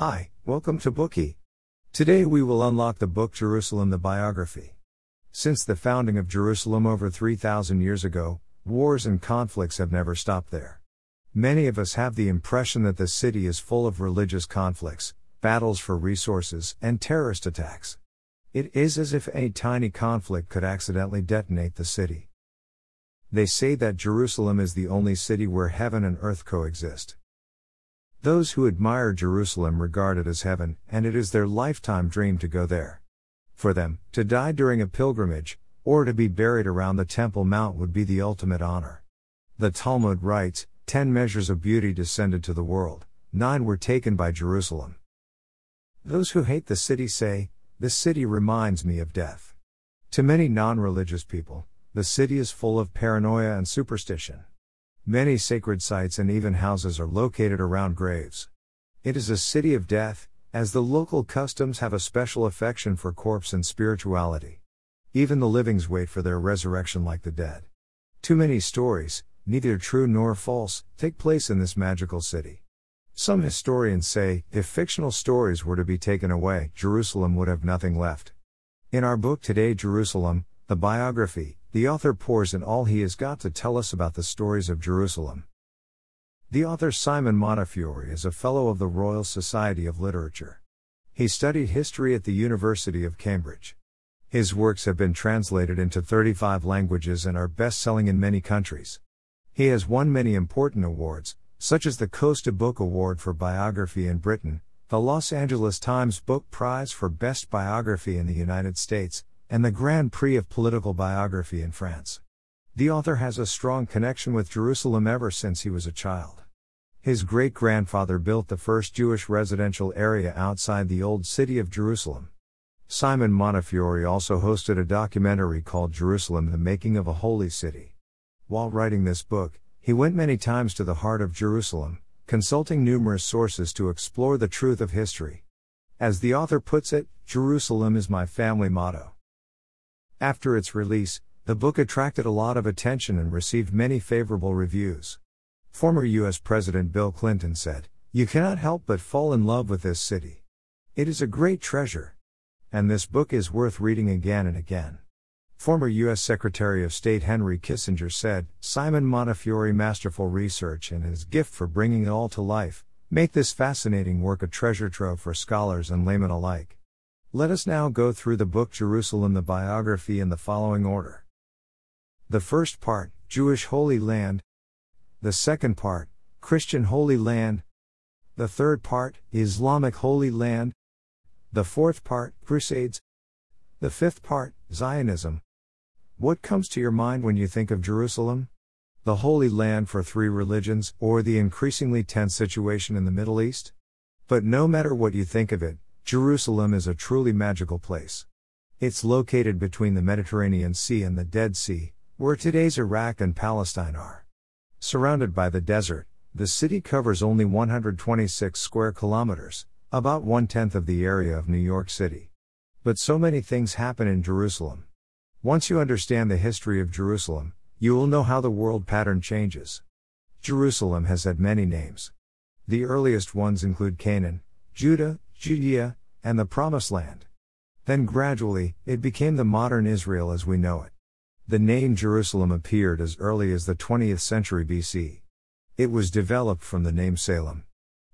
Hi, welcome to Bookie. Today we will unlock the book Jerusalem the Biography. Since the founding of Jerusalem over 3,000 years ago, wars and conflicts have never stopped there. Many of us have the impression that the city is full of religious conflicts, battles for resources, and terrorist attacks. It is as if a tiny conflict could accidentally detonate the city. They say that Jerusalem is the only city where heaven and earth coexist. Those who admire Jerusalem regard it as heaven, and it is their lifetime dream to go there. For them, to die during a pilgrimage, or to be buried around the Temple Mount would be the ultimate honor. The Talmud writes, Ten measures of beauty descended to the world, nine were taken by Jerusalem. Those who hate the city say, This city reminds me of death. To many non religious people, the city is full of paranoia and superstition. Many sacred sites and even houses are located around graves. It is a city of death, as the local customs have a special affection for corpse and spirituality. Even the livings wait for their resurrection like the dead. Too many stories, neither true nor false, take place in this magical city. Some historians say, if fictional stories were to be taken away, Jerusalem would have nothing left. In our book today, Jerusalem, the biography, the author pours in all he has got to tell us about the stories of Jerusalem. The author Simon Montefiore is a Fellow of the Royal Society of Literature. He studied history at the University of Cambridge. His works have been translated into 35 languages and are best selling in many countries. He has won many important awards, such as the Costa Book Award for Biography in Britain, the Los Angeles Times Book Prize for Best Biography in the United States, and the Grand Prix of Political Biography in France. The author has a strong connection with Jerusalem ever since he was a child. His great grandfather built the first Jewish residential area outside the old city of Jerusalem. Simon Montefiore also hosted a documentary called Jerusalem The Making of a Holy City. While writing this book, he went many times to the heart of Jerusalem, consulting numerous sources to explore the truth of history. As the author puts it, Jerusalem is my family motto. After its release, the book attracted a lot of attention and received many favorable reviews. Former US President Bill Clinton said, You cannot help but fall in love with this city. It is a great treasure. And this book is worth reading again and again. Former U.S. Secretary of State Henry Kissinger said, Simon Montefiore masterful research and his gift for bringing it all to life, make this fascinating work a treasure trove for scholars and laymen alike. Let us now go through the book Jerusalem the biography in the following order. The first part, Jewish Holy Land. The second part, Christian Holy Land. The third part, Islamic Holy Land. The fourth part, Crusades. The fifth part, Zionism. What comes to your mind when you think of Jerusalem? The Holy Land for three religions, or the increasingly tense situation in the Middle East? But no matter what you think of it, Jerusalem is a truly magical place. It's located between the Mediterranean Sea and the Dead Sea, where today's Iraq and Palestine are. Surrounded by the desert, the city covers only 126 square kilometers, about one tenth of the area of New York City. But so many things happen in Jerusalem. Once you understand the history of Jerusalem, you will know how the world pattern changes. Jerusalem has had many names. The earliest ones include Canaan, Judah, Judea, and the Promised Land. Then gradually, it became the modern Israel as we know it. The name Jerusalem appeared as early as the 20th century BC. It was developed from the name Salem.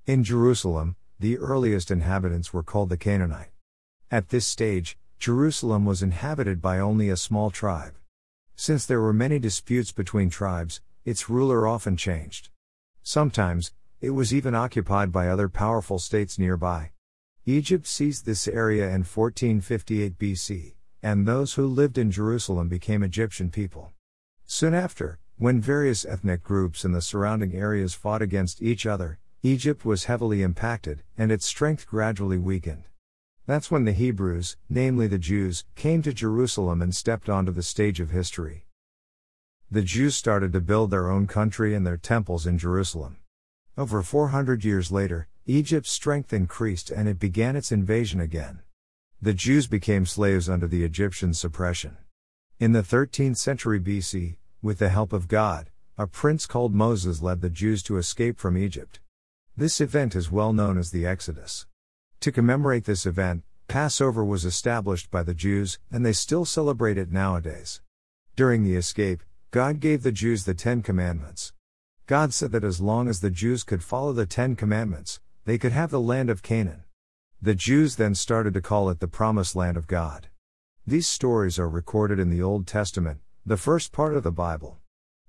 In Jerusalem, the earliest inhabitants were called the Canaanite. At this stage, Jerusalem was inhabited by only a small tribe. Since there were many disputes between tribes, its ruler often changed. Sometimes, it was even occupied by other powerful states nearby. Egypt seized this area in 1458 BC, and those who lived in Jerusalem became Egyptian people. Soon after, when various ethnic groups in the surrounding areas fought against each other, Egypt was heavily impacted, and its strength gradually weakened. That's when the Hebrews, namely the Jews, came to Jerusalem and stepped onto the stage of history. The Jews started to build their own country and their temples in Jerusalem. Over 400 years later, Egypt's strength increased and it began its invasion again. The Jews became slaves under the Egyptian suppression. In the 13th century BC, with the help of God, a prince called Moses led the Jews to escape from Egypt. This event is well known as the Exodus. To commemorate this event, Passover was established by the Jews, and they still celebrate it nowadays. During the escape, God gave the Jews the Ten Commandments. God said that as long as the Jews could follow the Ten Commandments, they could have the land of Canaan. The Jews then started to call it the Promised Land of God. These stories are recorded in the Old Testament, the first part of the Bible.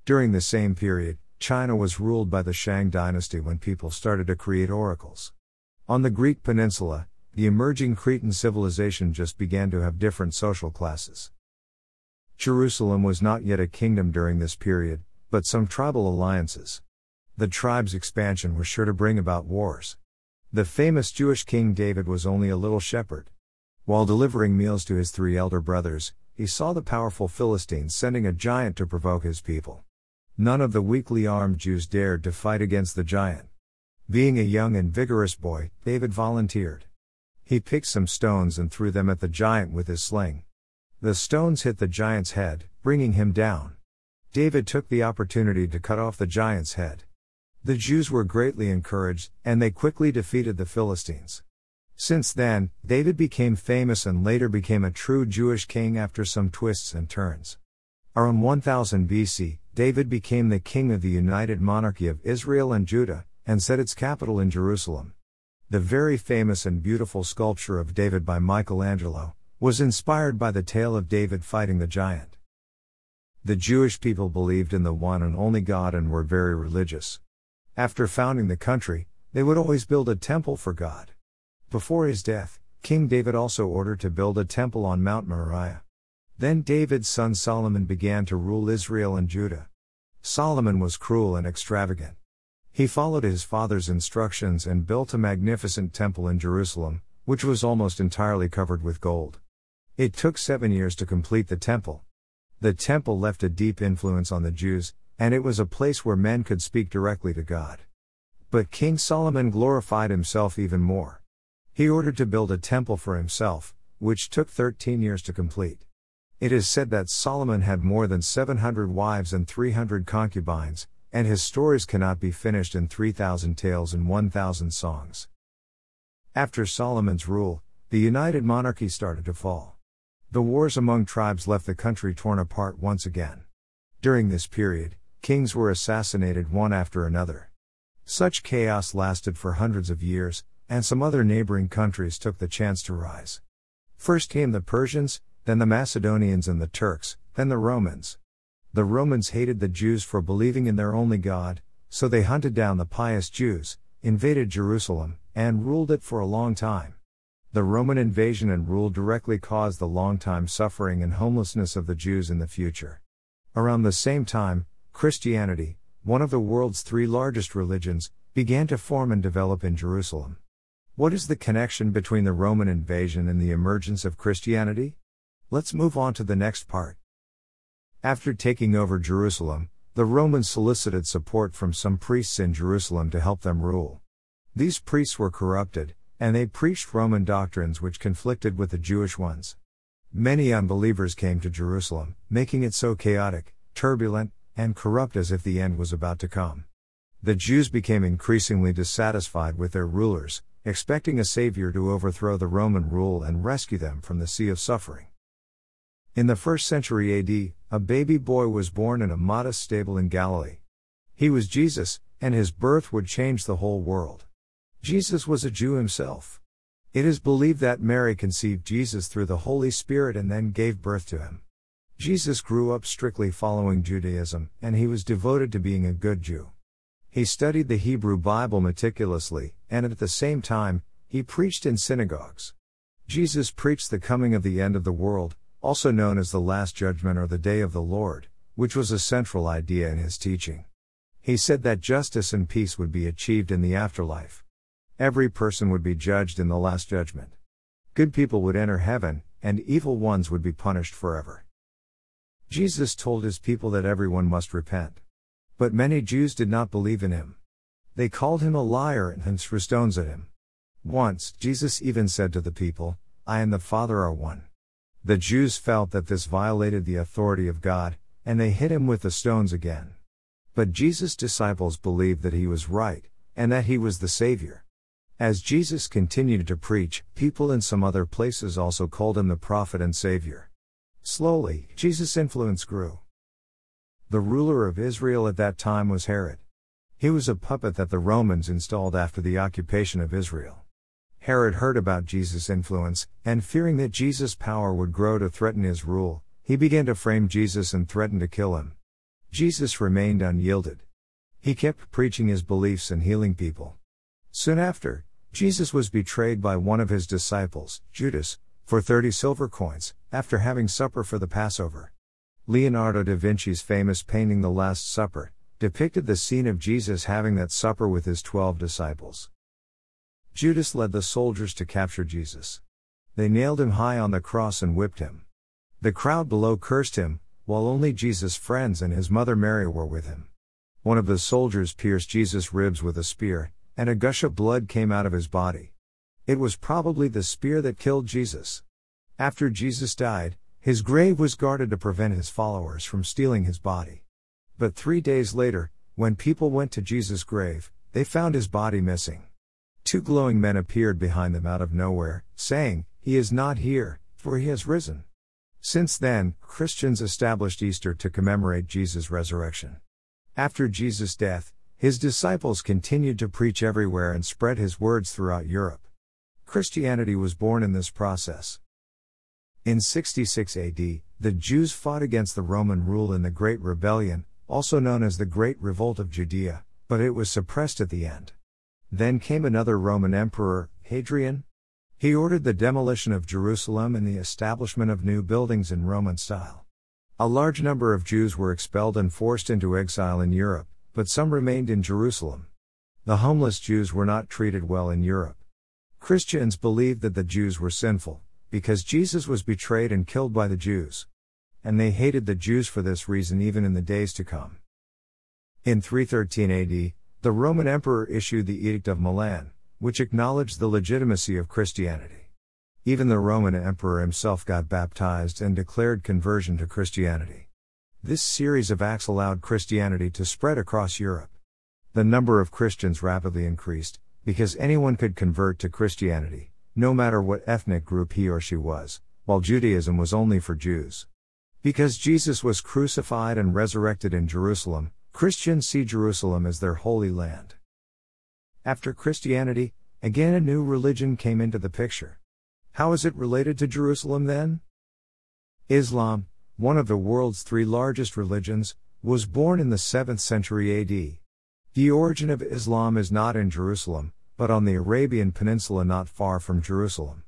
During the same period, China was ruled by the Shang dynasty when people started to create oracles. On the Greek peninsula, the emerging Cretan civilization just began to have different social classes. Jerusalem was not yet a kingdom during this period, but some tribal alliances. The tribe's expansion was sure to bring about wars. The famous Jewish king David was only a little shepherd. While delivering meals to his three elder brothers, he saw the powerful Philistines sending a giant to provoke his people. None of the weakly armed Jews dared to fight against the giant. Being a young and vigorous boy, David volunteered. He picked some stones and threw them at the giant with his sling. The stones hit the giant's head, bringing him down. David took the opportunity to cut off the giant's head. The Jews were greatly encouraged, and they quickly defeated the Philistines. Since then, David became famous and later became a true Jewish king after some twists and turns. Around 1000 BC, David became the king of the united monarchy of Israel and Judah, and set its capital in Jerusalem. The very famous and beautiful sculpture of David by Michelangelo was inspired by the tale of David fighting the giant. The Jewish people believed in the one and only God and were very religious. After founding the country, they would always build a temple for God. Before his death, King David also ordered to build a temple on Mount Moriah. Then David's son Solomon began to rule Israel and Judah. Solomon was cruel and extravagant. He followed his father's instructions and built a magnificent temple in Jerusalem, which was almost entirely covered with gold. It took seven years to complete the temple. The temple left a deep influence on the Jews, and it was a place where men could speak directly to God. But King Solomon glorified himself even more. He ordered to build a temple for himself, which took 13 years to complete. It is said that Solomon had more than 700 wives and 300 concubines, and his stories cannot be finished in 3,000 tales and 1,000 songs. After Solomon's rule, the united monarchy started to fall. The wars among tribes left the country torn apart once again. During this period, kings were assassinated one after another. Such chaos lasted for hundreds of years, and some other neighboring countries took the chance to rise. First came the Persians, then the Macedonians and the Turks, then the Romans. The Romans hated the Jews for believing in their only God, so they hunted down the pious Jews, invaded Jerusalem, and ruled it for a long time. The Roman invasion and rule directly caused the long-time suffering and homelessness of the Jews in the future. Around the same time, Christianity, one of the world's three largest religions, began to form and develop in Jerusalem. What is the connection between the Roman invasion and the emergence of Christianity? Let's move on to the next part. After taking over Jerusalem, the Romans solicited support from some priests in Jerusalem to help them rule. These priests were corrupted, and they preached Roman doctrines which conflicted with the Jewish ones. Many unbelievers came to Jerusalem, making it so chaotic, turbulent, and corrupt as if the end was about to come. The Jews became increasingly dissatisfied with their rulers, expecting a savior to overthrow the Roman rule and rescue them from the sea of suffering. In the first century AD, a baby boy was born in a modest stable in Galilee. He was Jesus, and his birth would change the whole world. Jesus was a Jew himself. It is believed that Mary conceived Jesus through the Holy Spirit and then gave birth to him. Jesus grew up strictly following Judaism, and he was devoted to being a good Jew. He studied the Hebrew Bible meticulously, and at the same time, he preached in synagogues. Jesus preached the coming of the end of the world, also known as the Last Judgment or the Day of the Lord, which was a central idea in his teaching. He said that justice and peace would be achieved in the afterlife. Every person would be judged in the Last Judgment. Good people would enter heaven, and evil ones would be punished forever. Jesus told his people that everyone must repent. But many Jews did not believe in him. They called him a liar and threw stones at him. Once, Jesus even said to the people, I and the Father are one. The Jews felt that this violated the authority of God, and they hit him with the stones again. But Jesus' disciples believed that he was right, and that he was the Savior. As Jesus continued to preach, people in some other places also called him the prophet and savior. Slowly, Jesus' influence grew. The ruler of Israel at that time was Herod. He was a puppet that the Romans installed after the occupation of Israel. Herod heard about Jesus' influence, and fearing that Jesus' power would grow to threaten his rule, he began to frame Jesus and threaten to kill him. Jesus remained unyielded. He kept preaching his beliefs and healing people. Soon after, Jesus was betrayed by one of his disciples, Judas, for 30 silver coins, after having supper for the Passover. Leonardo da Vinci's famous painting The Last Supper depicted the scene of Jesus having that supper with his twelve disciples. Judas led the soldiers to capture Jesus. They nailed him high on the cross and whipped him. The crowd below cursed him, while only Jesus' friends and his mother Mary were with him. One of the soldiers pierced Jesus' ribs with a spear, and a gush of blood came out of his body. It was probably the spear that killed Jesus. After Jesus died, his grave was guarded to prevent his followers from stealing his body. But three days later, when people went to Jesus' grave, they found his body missing. Two glowing men appeared behind them out of nowhere, saying, He is not here, for he has risen. Since then, Christians established Easter to commemorate Jesus' resurrection. After Jesus' death, his disciples continued to preach everywhere and spread his words throughout Europe. Christianity was born in this process. In 66 AD, the Jews fought against the Roman rule in the Great Rebellion, also known as the Great Revolt of Judea, but it was suppressed at the end. Then came another Roman emperor, Hadrian. He ordered the demolition of Jerusalem and the establishment of new buildings in Roman style. A large number of Jews were expelled and forced into exile in Europe but some remained in Jerusalem. The homeless Jews were not treated well in Europe. Christians believed that the Jews were sinful, because Jesus was betrayed and killed by the Jews. And they hated the Jews for this reason even in the days to come. In 313 AD, the Roman Emperor issued the Edict of Milan, which acknowledged the legitimacy of Christianity. Even the Roman Emperor himself got baptized and declared conversion to Christianity. This series of acts allowed Christianity to spread across Europe. The number of Christians rapidly increased, because anyone could convert to Christianity, no matter what ethnic group he or she was, while Judaism was only for Jews. Because Jesus was crucified and resurrected in Jerusalem, Christians see Jerusalem as their holy land. After Christianity, again a new religion came into the picture. How is it related to Jerusalem then? Islam, one of the world's three largest religions, was born in the 7th century AD. The origin of Islam is not in Jerusalem, but on the Arabian Peninsula not far from Jerusalem.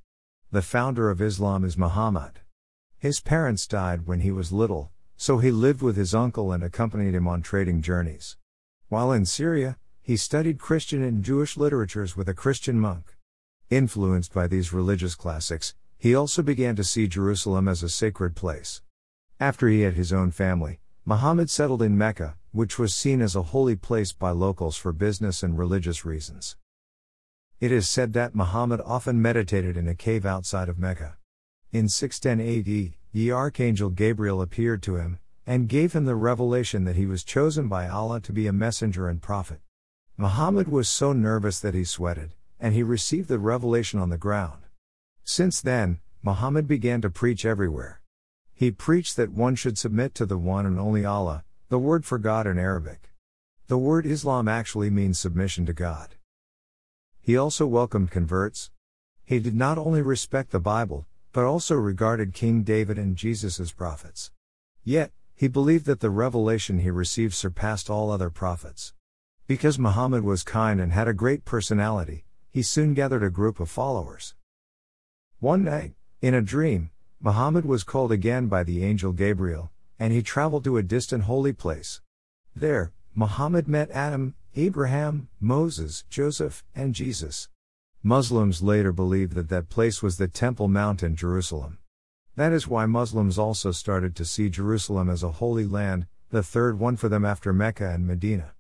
The founder of Islam is Muhammad. His parents died when he was little, so he lived with his uncle and accompanied him on trading journeys. While in Syria, he studied Christian and Jewish literatures with a Christian monk. Influenced by these religious classics, he also began to see Jerusalem as a sacred place. After he had his own family, Muhammad settled in Mecca, which was seen as a holy place by locals for business and religious reasons. It is said that Muhammad often meditated in a cave outside of Mecca. In 610 AD, the archangel Gabriel appeared to him, and gave him the revelation that he was chosen by Allah to be a messenger and prophet. Muhammad was so nervous that he sweated, and he received the revelation on the ground. Since then, Muhammad began to preach everywhere. He preached that one should submit to the one and only Allah, the word for God in Arabic. The word Islam actually means submission to God. He also welcomed converts. He did not only respect the Bible, but also regarded King David and Jesus as prophets. Yet, he believed that the revelation he received surpassed all other prophets. Because Muhammad was kind and had a great personality, he soon gathered a group of followers. One night, in a dream, Muhammad was called again by the angel Gabriel, and he traveled to a distant holy place. There, Muhammad met Adam, Abraham, Moses, Joseph, and Jesus. Muslims later believed that that place was the Temple Mount in Jerusalem. That is why Muslims also started to see Jerusalem as a holy land, the third one for them after Mecca and Medina.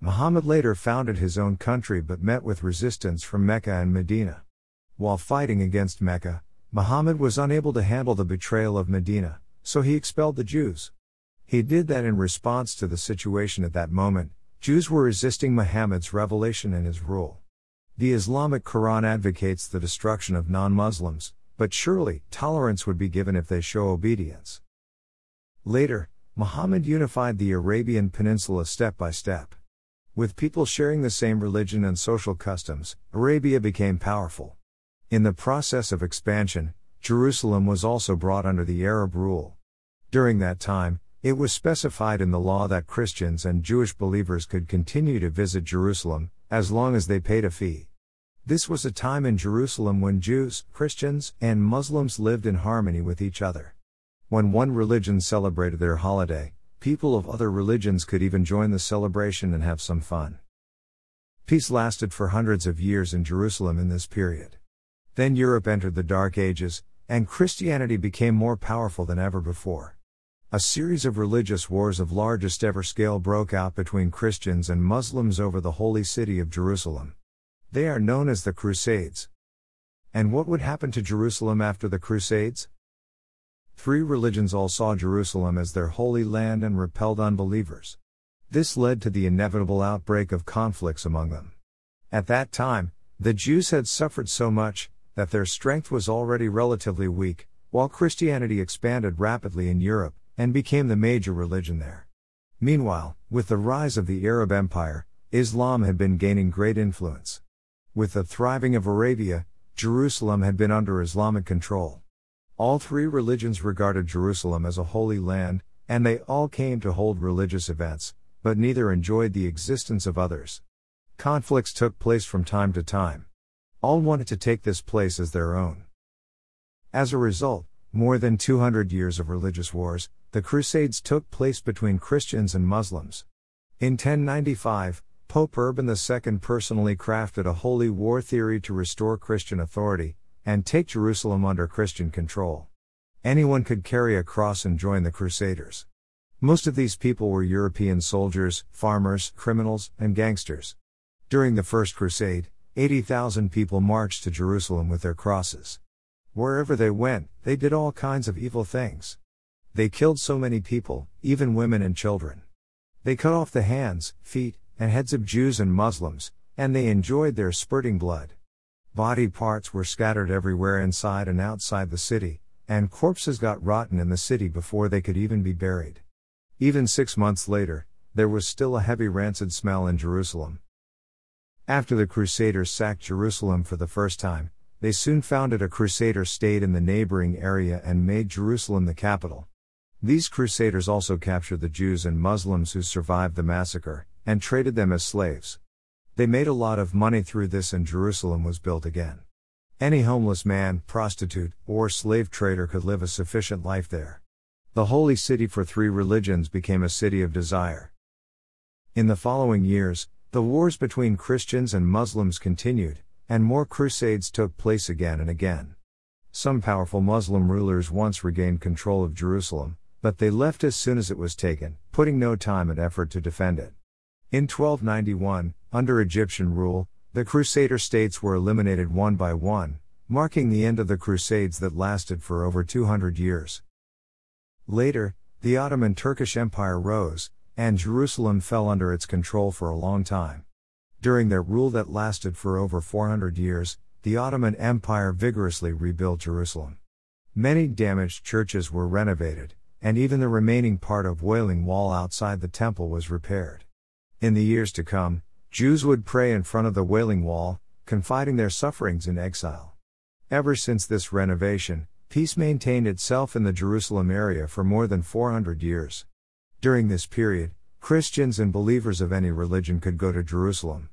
Muhammad later founded his own country but met with resistance from Mecca and Medina. While fighting against Mecca, Muhammad was unable to handle the betrayal of Medina, so he expelled the Jews. He did that in response to the situation at that moment, Jews were resisting Muhammad's revelation and his rule. The Islamic Quran advocates the destruction of non Muslims, but surely, tolerance would be given if they show obedience. Later, Muhammad unified the Arabian Peninsula step by step. With people sharing the same religion and social customs, Arabia became powerful. In the process of expansion, Jerusalem was also brought under the Arab rule. During that time, it was specified in the law that Christians and Jewish believers could continue to visit Jerusalem, as long as they paid a fee. This was a time in Jerusalem when Jews, Christians, and Muslims lived in harmony with each other. When one religion celebrated their holiday, people of other religions could even join the celebration and have some fun. Peace lasted for hundreds of years in Jerusalem in this period. Then Europe entered the Dark Ages, and Christianity became more powerful than ever before. A series of religious wars of largest ever scale broke out between Christians and Muslims over the holy city of Jerusalem. They are known as the Crusades. And what would happen to Jerusalem after the Crusades? Three religions all saw Jerusalem as their holy land and repelled unbelievers. This led to the inevitable outbreak of conflicts among them. At that time, the Jews had suffered so much, that their strength was already relatively weak, while Christianity expanded rapidly in Europe and became the major religion there. Meanwhile, with the rise of the Arab Empire, Islam had been gaining great influence. With the thriving of Arabia, Jerusalem had been under Islamic control. All three religions regarded Jerusalem as a holy land, and they all came to hold religious events, but neither enjoyed the existence of others. Conflicts took place from time to time. All wanted to take this place as their own. As a result, more than 200 years of religious wars, the Crusades took place between Christians and Muslims. In 1095, Pope Urban II personally crafted a holy war theory to restore Christian authority and take Jerusalem under Christian control. Anyone could carry a cross and join the Crusaders. Most of these people were European soldiers, farmers, criminals, and gangsters. During the First Crusade, 80,000 people marched to Jerusalem with their crosses. Wherever they went, they did all kinds of evil things. They killed so many people, even women and children. They cut off the hands, feet, and heads of Jews and Muslims, and they enjoyed their spurting blood. Body parts were scattered everywhere inside and outside the city, and corpses got rotten in the city before they could even be buried. Even six months later, there was still a heavy rancid smell in Jerusalem. After the Crusaders sacked Jerusalem for the first time, they soon founded a Crusader state in the neighboring area and made Jerusalem the capital. These Crusaders also captured the Jews and Muslims who survived the massacre, and traded them as slaves. They made a lot of money through this and Jerusalem was built again. Any homeless man, prostitute, or slave trader could live a sufficient life there. The holy city for three religions became a city of desire. In the following years, the wars between Christians and Muslims continued, and more crusades took place again and again. Some powerful Muslim rulers once regained control of Jerusalem, but they left as soon as it was taken, putting no time and effort to defend it. In 1291, under Egyptian rule, the Crusader states were eliminated one by one, marking the end of the Crusades that lasted for over 200 years. Later, the Ottoman Turkish Empire rose, and Jerusalem fell under its control for a long time. During their rule that lasted for over 400 years, the Ottoman Empire vigorously rebuilt Jerusalem. Many damaged churches were renovated, and even the remaining part of Wailing Wall outside the temple was repaired. In the years to come, Jews would pray in front of the Wailing Wall, confiding their sufferings in exile. Ever since this renovation, peace maintained itself in the Jerusalem area for more than 400 years. During this period, Christians and believers of any religion could go to Jerusalem.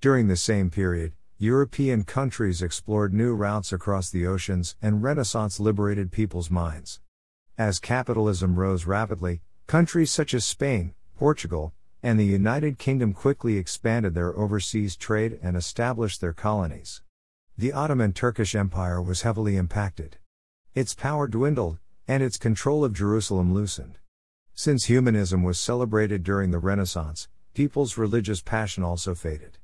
During the same period, European countries explored new routes across the oceans and Renaissance liberated people's minds. As capitalism rose rapidly, countries such as Spain, Portugal, and the United Kingdom quickly expanded their overseas trade and established their colonies. The Ottoman Turkish Empire was heavily impacted. Its power dwindled, and its control of Jerusalem loosened. Since humanism was celebrated during the Renaissance, people's religious passion also faded.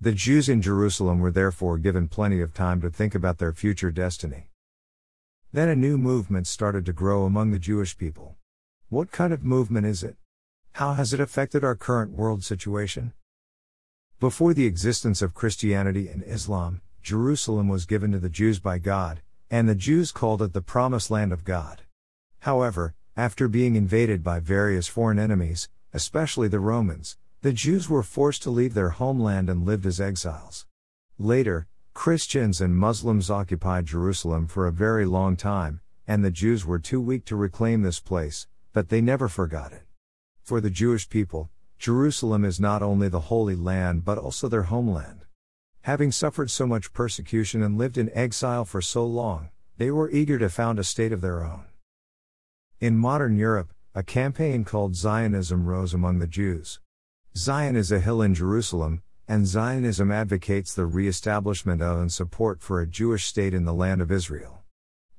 The Jews in Jerusalem were therefore given plenty of time to think about their future destiny. Then a new movement started to grow among the Jewish people. What kind of movement is it? How has it affected our current world situation? Before the existence of Christianity and Islam, Jerusalem was given to the Jews by God, and the Jews called it the Promised Land of God. However, after being invaded by various foreign enemies, especially the Romans, the Jews were forced to leave their homeland and lived as exiles. Later, Christians and Muslims occupied Jerusalem for a very long time, and the Jews were too weak to reclaim this place, but they never forgot it. For the Jewish people, Jerusalem is not only the Holy Land but also their homeland. Having suffered so much persecution and lived in exile for so long, they were eager to found a state of their own. In modern Europe, a campaign called Zionism rose among the Jews. Zion is a hill in Jerusalem, and Zionism advocates the re establishment of and support for a Jewish state in the land of Israel.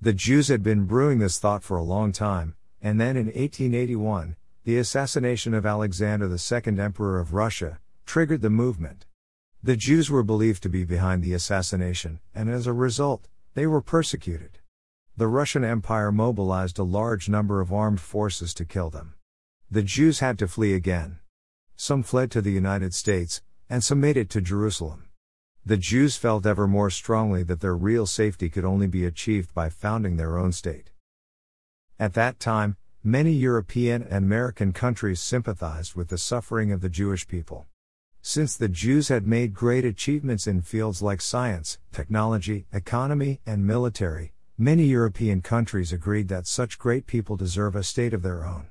The Jews had been brewing this thought for a long time, and then in 1881, the assassination of Alexander II, Emperor of Russia, triggered the movement. The Jews were believed to be behind the assassination, and as a result, they were persecuted. The Russian Empire mobilized a large number of armed forces to kill them. The Jews had to flee again. Some fled to the United States, and some made it to Jerusalem. The Jews felt ever more strongly that their real safety could only be achieved by founding their own state. At that time, Many European and American countries sympathized with the suffering of the Jewish people. Since the Jews had made great achievements in fields like science, technology, economy, and military, many European countries agreed that such great people deserve a state of their own.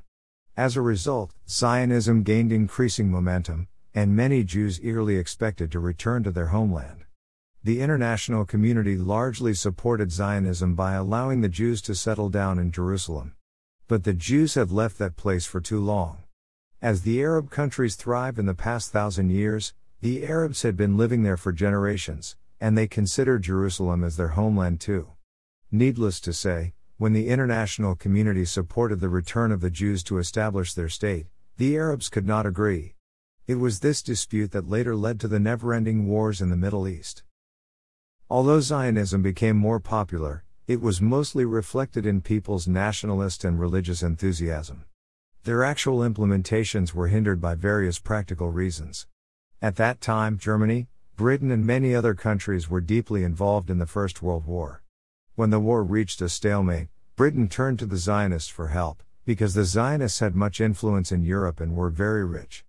As a result, Zionism gained increasing momentum, and many Jews eagerly expected to return to their homeland. The international community largely supported Zionism by allowing the Jews to settle down in Jerusalem. But the Jews had left that place for too long. As the Arab countries thrived in the past thousand years, the Arabs had been living there for generations, and they considered Jerusalem as their homeland too. Needless to say, when the international community supported the return of the Jews to establish their state, the Arabs could not agree. It was this dispute that later led to the never ending wars in the Middle East. Although Zionism became more popular, it was mostly reflected in people's nationalist and religious enthusiasm. Their actual implementations were hindered by various practical reasons. At that time, Germany, Britain, and many other countries were deeply involved in the First World War. When the war reached a stalemate, Britain turned to the Zionists for help, because the Zionists had much influence in Europe and were very rich.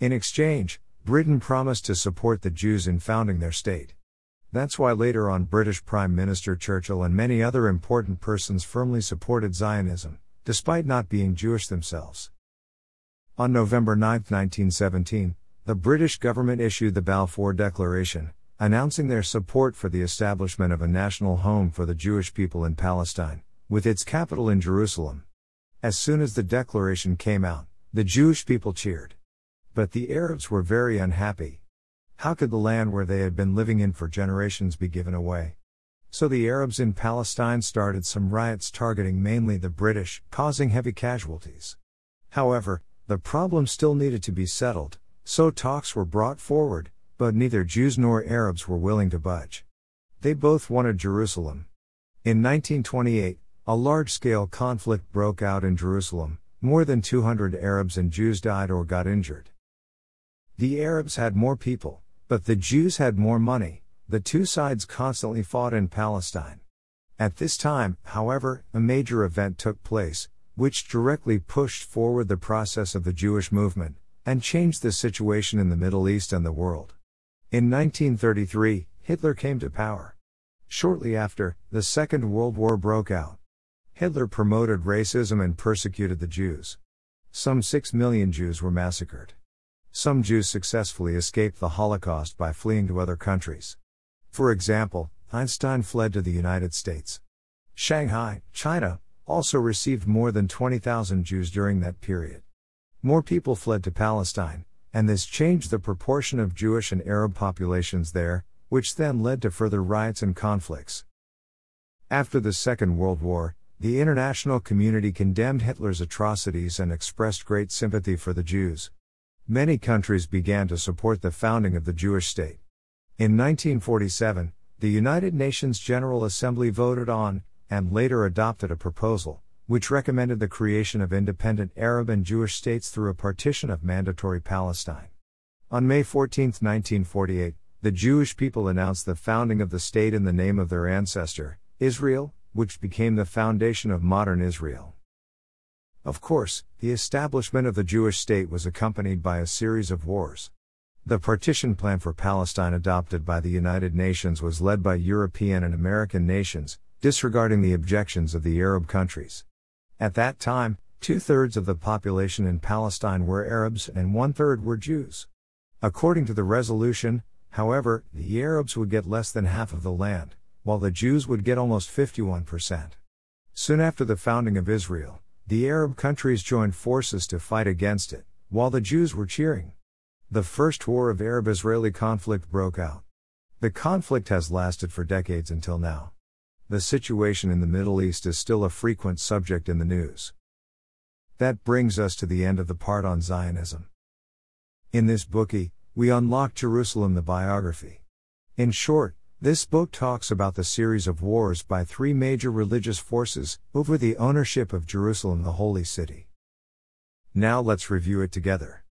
In exchange, Britain promised to support the Jews in founding their state. That's why later on British Prime Minister Churchill and many other important persons firmly supported Zionism, despite not being Jewish themselves. On November 9, 1917, the British government issued the Balfour Declaration, announcing their support for the establishment of a national home for the Jewish people in Palestine, with its capital in Jerusalem. As soon as the declaration came out, the Jewish people cheered. But the Arabs were very unhappy, how could the land where they had been living in for generations be given away? So the Arabs in Palestine started some riots targeting mainly the British, causing heavy casualties. However, the problem still needed to be settled, so talks were brought forward, but neither Jews nor Arabs were willing to budge. They both wanted Jerusalem. In 1928, a large scale conflict broke out in Jerusalem, more than 200 Arabs and Jews died or got injured. The Arabs had more people, but the Jews had more money, the two sides constantly fought in Palestine. At this time, however, a major event took place, which directly pushed forward the process of the Jewish movement, and changed the situation in the Middle East and the world. In 1933, Hitler came to power. Shortly after, the Second World War broke out. Hitler promoted racism and persecuted the Jews. Some 6 million Jews were massacred. Some Jews successfully escaped the Holocaust by fleeing to other countries. For example, Einstein fled to the United States. Shanghai, China, also received more than 20,000 Jews during that period. More people fled to Palestine, and this changed the proportion of Jewish and Arab populations there, which then led to further riots and conflicts. After the Second World War, the international community condemned Hitler's atrocities and expressed great sympathy for the Jews many countries began to support the founding of the Jewish state. In 1947, the United Nations General Assembly voted on, and later adopted a proposal, which recommended the creation of independent Arab and Jewish states through a partition of mandatory Palestine. On May 14, 1948, the Jewish people announced the founding of the state in the name of their ancestor, Israel, which became the foundation of modern Israel. Of course, the establishment of the Jewish state was accompanied by a series of wars. The partition plan for Palestine adopted by the United Nations was led by European and American nations, disregarding the objections of the Arab countries. At that time, two thirds of the population in Palestine were Arabs and one third were Jews. According to the resolution, however, the Arabs would get less than half of the land, while the Jews would get almost 51%. Soon after the founding of Israel, the Arab countries joined forces to fight against it, while the Jews were cheering. The first war of Arab Israeli conflict broke out. The conflict has lasted for decades until now. The situation in the Middle East is still a frequent subject in the news. That brings us to the end of the part on Zionism. In this bookie, we unlock Jerusalem the biography. In short, this book talks about the series of wars by three major religious forces over the ownership of Jerusalem, the holy city. Now let's review it together.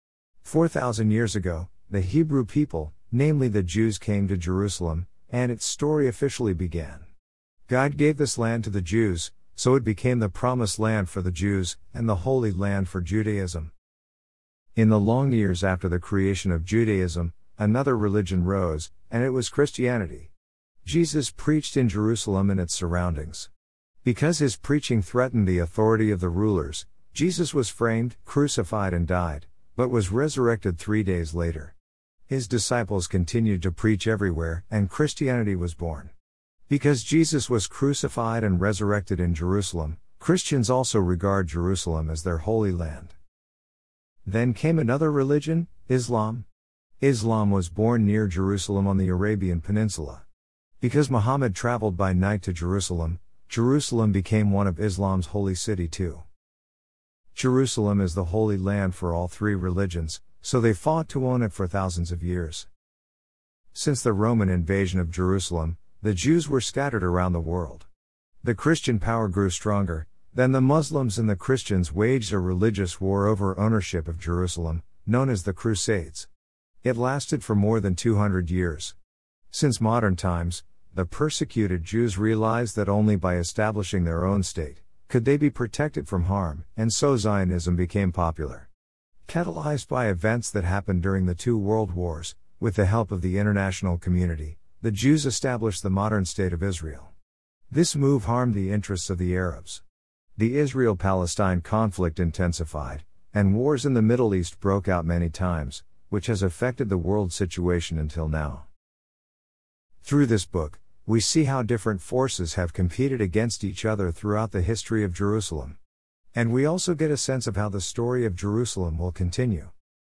4,000 years ago, the Hebrew people, namely the Jews, came to Jerusalem, and its story officially began. God gave this land to the Jews, so it became the promised land for the Jews, and the holy land for Judaism. In the long years after the creation of Judaism, another religion rose, and it was Christianity. Jesus preached in Jerusalem and its surroundings. Because his preaching threatened the authority of the rulers, Jesus was framed, crucified, and died, but was resurrected three days later. His disciples continued to preach everywhere, and Christianity was born. Because Jesus was crucified and resurrected in Jerusalem, Christians also regard Jerusalem as their holy land. Then came another religion, Islam. Islam was born near Jerusalem on the Arabian Peninsula. Because Muhammad traveled by night to Jerusalem, Jerusalem became one of Islam's holy city too. Jerusalem is the holy land for all three religions, so they fought to own it for thousands of years. Since the Roman invasion of Jerusalem, the Jews were scattered around the world. The Christian power grew stronger, then the Muslims and the Christians waged a religious war over ownership of Jerusalem, known as the Crusades. It lasted for more than 200 years. Since modern times, the persecuted Jews realized that only by establishing their own state could they be protected from harm, and so Zionism became popular. Catalyzed by events that happened during the two world wars, with the help of the international community, the Jews established the modern state of Israel. This move harmed the interests of the Arabs. The Israel Palestine conflict intensified, and wars in the Middle East broke out many times, which has affected the world situation until now. Through this book, we see how different forces have competed against each other throughout the history of Jerusalem. And we also get a sense of how the story of Jerusalem will continue.